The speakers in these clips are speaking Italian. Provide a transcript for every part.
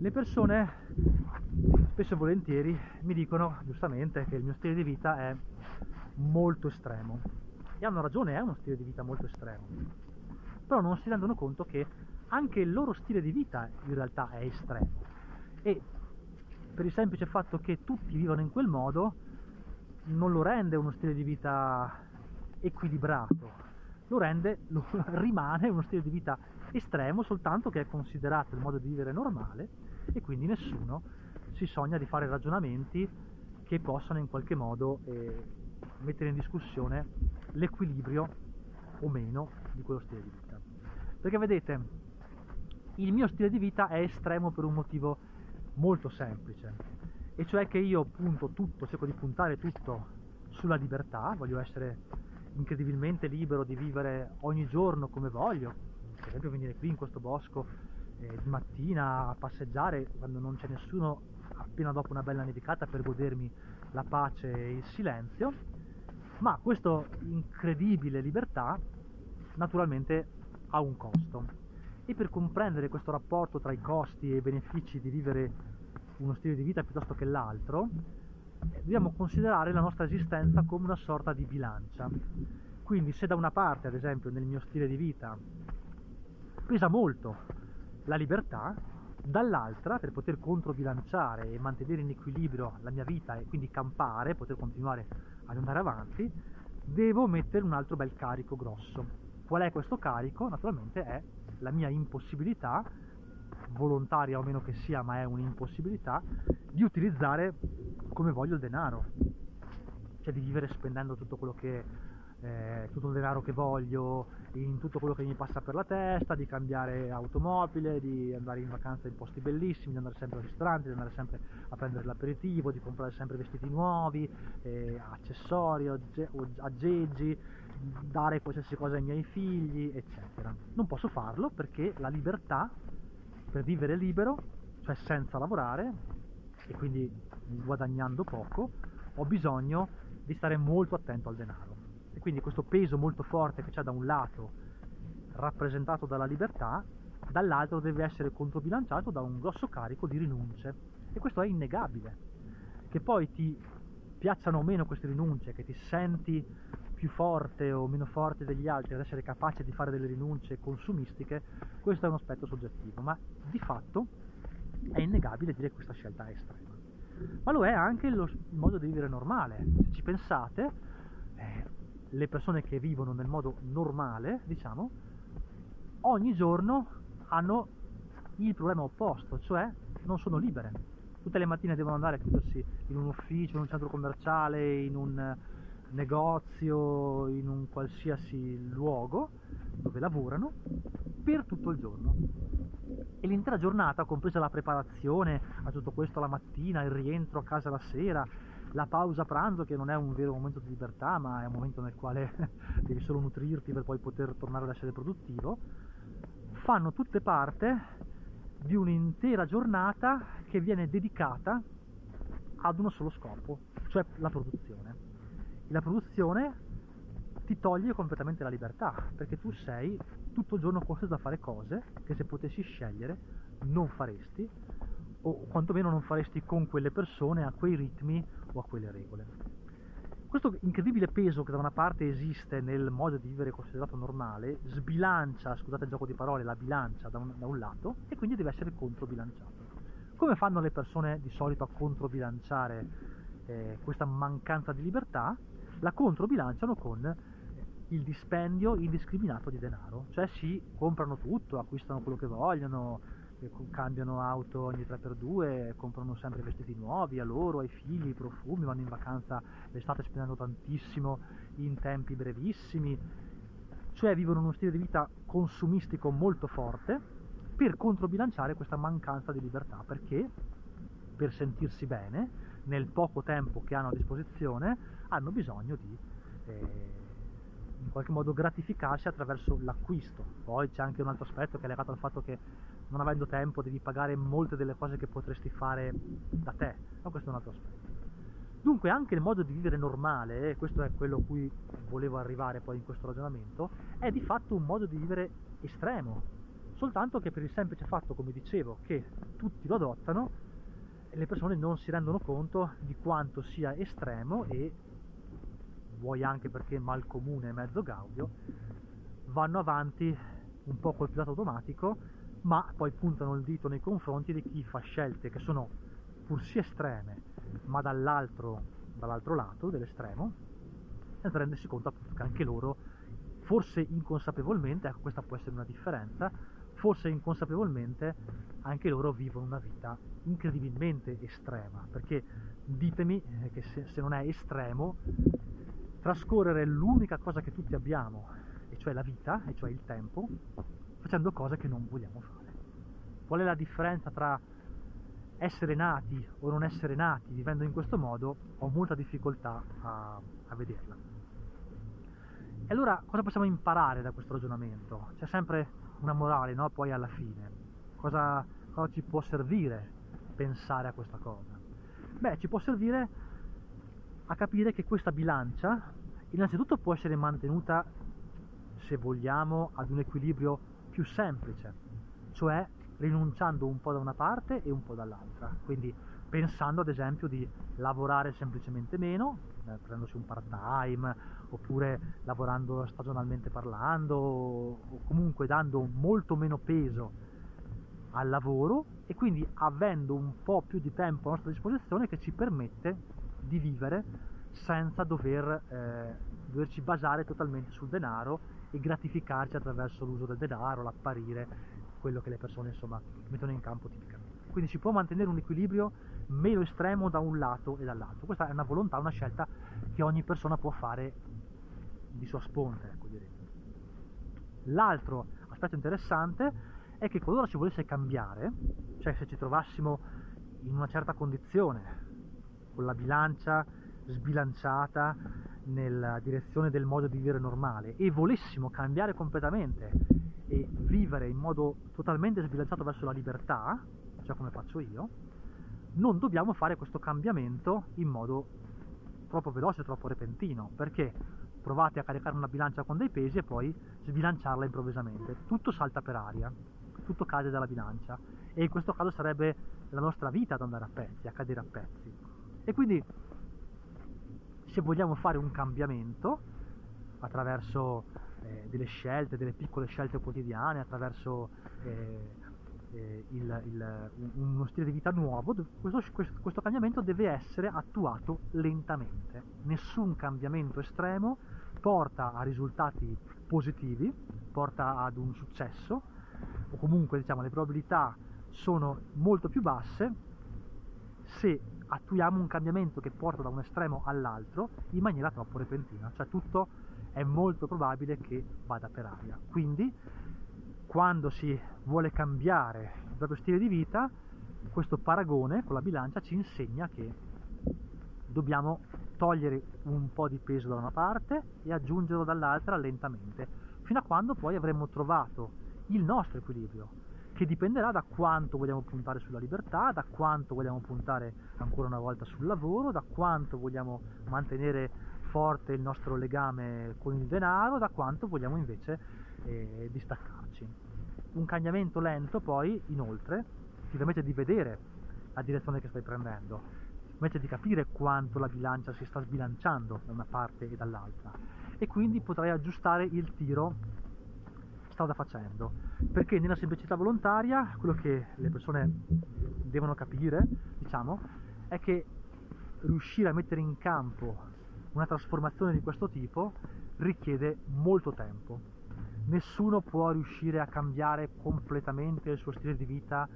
Le persone spesso e volentieri mi dicono giustamente che il mio stile di vita è molto estremo. E hanno ragione, è uno stile di vita molto estremo, però non si rendono conto che anche il loro stile di vita in realtà è estremo. E per il semplice fatto che tutti vivono in quel modo non lo rende uno stile di vita equilibrato, lo rende, lo, rimane uno stile di vita estremo soltanto che è considerato il modo di vivere normale e quindi nessuno si sogna di fare ragionamenti che possano in qualche modo eh, mettere in discussione l'equilibrio o meno di quello stile di vita. Perché vedete, il mio stile di vita è estremo per un motivo molto semplice, e cioè che io punto tutto, cerco di puntare tutto sulla libertà, voglio essere incredibilmente libero di vivere ogni giorno come voglio, per esempio venire qui in questo bosco eh, di mattina a passeggiare quando non c'è nessuno appena dopo una bella nevicata per godermi la pace e il silenzio, ma questa incredibile libertà naturalmente ha un costo e per comprendere questo rapporto tra i costi e i benefici di vivere uno stile di vita piuttosto che l'altro, eh, dobbiamo considerare la nostra esistenza come una sorta di bilancia. Quindi se da una parte, ad esempio, nel mio stile di vita pesa molto la libertà, dall'altra, per poter controbilanciare e mantenere in equilibrio la mia vita e quindi campare, poter continuare ad andare avanti, devo mettere un altro bel carico grosso. Qual è questo carico? Naturalmente è la mia impossibilità, volontaria o meno che sia, ma è un'impossibilità, di utilizzare come voglio il denaro, cioè di vivere spendendo tutto quello che eh, tutto il denaro che voglio, in tutto quello che mi passa per la testa, di cambiare automobile, di andare in vacanza in posti bellissimi, di andare sempre al ristorante, di andare sempre a prendere l'aperitivo, di comprare sempre vestiti nuovi, eh, accessori, aggeggi, dare qualsiasi cosa ai miei figli, eccetera. Non posso farlo perché la libertà per vivere libero, cioè senza lavorare e quindi guadagnando poco, ho bisogno di stare molto attento al denaro. E quindi questo peso molto forte che c'è da un lato rappresentato dalla libertà, dall'altro deve essere controbilanciato da un grosso carico di rinunce. E questo è innegabile. Che poi ti piacciono o meno queste rinunce, che ti senti più forte o meno forte degli altri ad essere capace di fare delle rinunce consumistiche, questo è un aspetto soggettivo, ma di fatto è innegabile dire che questa scelta è estrema. Ma lo è anche lo, il modo di vivere normale. Se ci pensate, le persone che vivono nel modo normale, diciamo, ogni giorno hanno il problema opposto, cioè non sono libere. Tutte le mattine devono andare a chiudersi in un ufficio, in un centro commerciale, in un negozio, in un qualsiasi luogo dove lavorano per tutto il giorno. E l'intera giornata, compresa la preparazione a tutto questo la mattina, il rientro a casa la sera, la pausa pranzo che non è un vero momento di libertà, ma è un momento nel quale devi solo nutrirti per poi poter tornare ad essere produttivo, fanno tutte parte di un'intera giornata che viene dedicata ad uno solo scopo, cioè la produzione. La produzione ti toglie completamente la libertà, perché tu sei tutto il giorno costretto a fare cose che se potessi scegliere non faresti, o quantomeno non faresti con quelle persone, a quei ritmi o a quelle regole. Questo incredibile peso che da una parte esiste nel modo di vivere considerato normale, sbilancia, scusate il gioco di parole, la bilancia da un, da un lato e quindi deve essere controbilanciato. Come fanno le persone di solito a controbilanciare eh, questa mancanza di libertà? la controbilanciano con il dispendio indiscriminato di denaro, cioè si comprano tutto, acquistano quello che vogliono, cambiano auto ogni 3x2, comprano sempre vestiti nuovi a loro, ai figli, i profumi, vanno in vacanza l'estate spendendo tantissimo in tempi brevissimi, cioè vivono uno stile di vita consumistico molto forte per controbilanciare questa mancanza di libertà, perché per sentirsi bene nel poco tempo che hanno a disposizione hanno bisogno di eh, in qualche modo gratificarsi attraverso l'acquisto. Poi c'è anche un altro aspetto che è legato al fatto che non avendo tempo devi pagare molte delle cose che potresti fare da te, ma questo è un altro aspetto. Dunque anche il modo di vivere normale, e questo è quello a cui volevo arrivare poi in questo ragionamento, è di fatto un modo di vivere estremo, soltanto che per il semplice fatto, come dicevo, che tutti lo adottano, le persone non si rendono conto di quanto sia estremo e, vuoi anche perché mal comune e mezzo gaudio, vanno avanti un po' col pilota automatico, ma poi puntano il dito nei confronti di chi fa scelte che sono pur estreme, ma dall'altro, dall'altro lato dell'estremo, senza rendersi conto che anche loro, forse inconsapevolmente, ecco questa può essere una differenza, forse inconsapevolmente anche loro vivono una vita incredibilmente estrema, perché ditemi eh, che se, se non è estremo, trascorrere l'unica cosa che tutti abbiamo, e cioè la vita, e cioè il tempo, facendo cose che non vogliamo fare. Qual è la differenza tra essere nati o non essere nati vivendo in questo modo? Ho molta difficoltà a, a vederla. E allora cosa possiamo imparare da questo ragionamento? C'è sempre una morale, no? Poi alla fine. Cosa, cosa ci può servire pensare a questa cosa? Beh, ci può servire a capire che questa bilancia innanzitutto può essere mantenuta, se vogliamo, ad un equilibrio più semplice, cioè rinunciando un po' da una parte e un po' dall'altra. Quindi pensando ad esempio di lavorare semplicemente meno, eh, prendendosi un part time, oppure lavorando stagionalmente parlando, o comunque dando molto meno peso al lavoro e quindi avendo un po' più di tempo a nostra disposizione che ci permette di vivere senza dover, eh, doverci basare totalmente sul denaro e gratificarci attraverso l'uso del denaro, l'apparire, quello che le persone insomma mettono in campo tipicamente. Quindi si può mantenere un equilibrio meno estremo da un lato e dall'altro. Questa è una volontà, una scelta che ogni persona può fare di sua sponte, ecco direi. L'altro aspetto interessante è che qualora si volesse cambiare, cioè se ci trovassimo in una certa condizione, con la bilancia sbilanciata nella direzione del modo di vivere normale e volessimo cambiare completamente e vivere in modo totalmente sbilanciato verso la libertà, cioè come faccio io, non dobbiamo fare questo cambiamento in modo troppo veloce, troppo repentino, perché provate a caricare una bilancia con dei pesi e poi sbilanciarla improvvisamente, tutto salta per aria, tutto cade dalla bilancia e in questo caso sarebbe la nostra vita ad andare a pezzi, a cadere a pezzi. E quindi se vogliamo fare un cambiamento attraverso eh, delle scelte, delle piccole scelte quotidiane, attraverso eh, eh, il, il, uno stile di vita nuovo, questo, questo, cambiamento deve essere attuato lentamente. Nessun cambiamento estremo porta a risultati positivi, porta ad un successo, o comunque diciamo le probabilità sono molto più basse se attuiamo un cambiamento che porta da un estremo all'altro in maniera troppo repentina, cioè tutto è molto probabile che vada per aria. Quindi quando si vuole cambiare il proprio stile di vita, questo paragone con la bilancia ci insegna che dobbiamo togliere un po' di peso da una parte e aggiungerlo dall'altra lentamente, fino a quando poi avremo trovato il nostro equilibrio, che dipenderà da quanto vogliamo puntare sulla libertà, da quanto vogliamo puntare ancora una volta sul lavoro, da quanto vogliamo mantenere forte il nostro legame con il denaro, da quanto vogliamo invece eh, distaccarci. Un cambiamento lento poi, inoltre, ti permette di vedere la direzione che stai prendendo, ti permette di capire quanto la bilancia si sta sbilanciando da una parte e dall'altra e quindi potrai aggiustare il tiro strada facendo, perché nella semplicità volontaria quello che le persone devono capire, diciamo, è che riuscire a mettere in campo una trasformazione di questo tipo richiede molto tempo. Nessuno può riuscire a cambiare completamente il suo stile di vita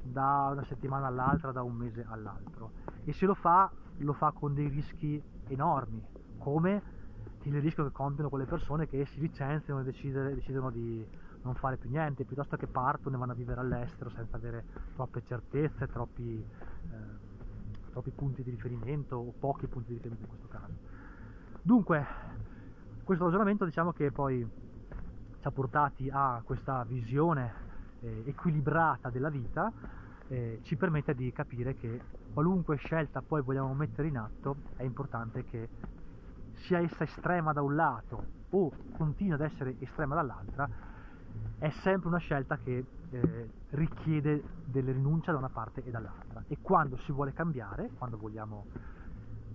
da una settimana all'altra, da un mese all'altro. E se lo fa, lo fa con dei rischi enormi, come il rischio che compiono quelle persone che si licenziano e decidono di non fare più niente, piuttosto che partono e vanno a vivere all'estero senza avere troppe certezze, troppi, eh, troppi punti di riferimento o pochi punti di riferimento in questo caso. Dunque, questo ragionamento diciamo che poi ci ha portati a questa visione eh, equilibrata della vita, eh, ci permette di capire che qualunque scelta poi vogliamo mettere in atto è importante che sia essa estrema da un lato o continua ad essere estrema dall'altra, è sempre una scelta che eh, richiede delle rinunce da una parte e dall'altra e quando si vuole cambiare, quando vogliamo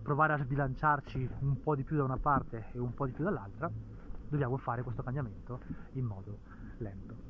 provare a sbilanciarci un po' di più da una parte e un po' di più dall'altra, dobbiamo fare questo cambiamento in modo lento.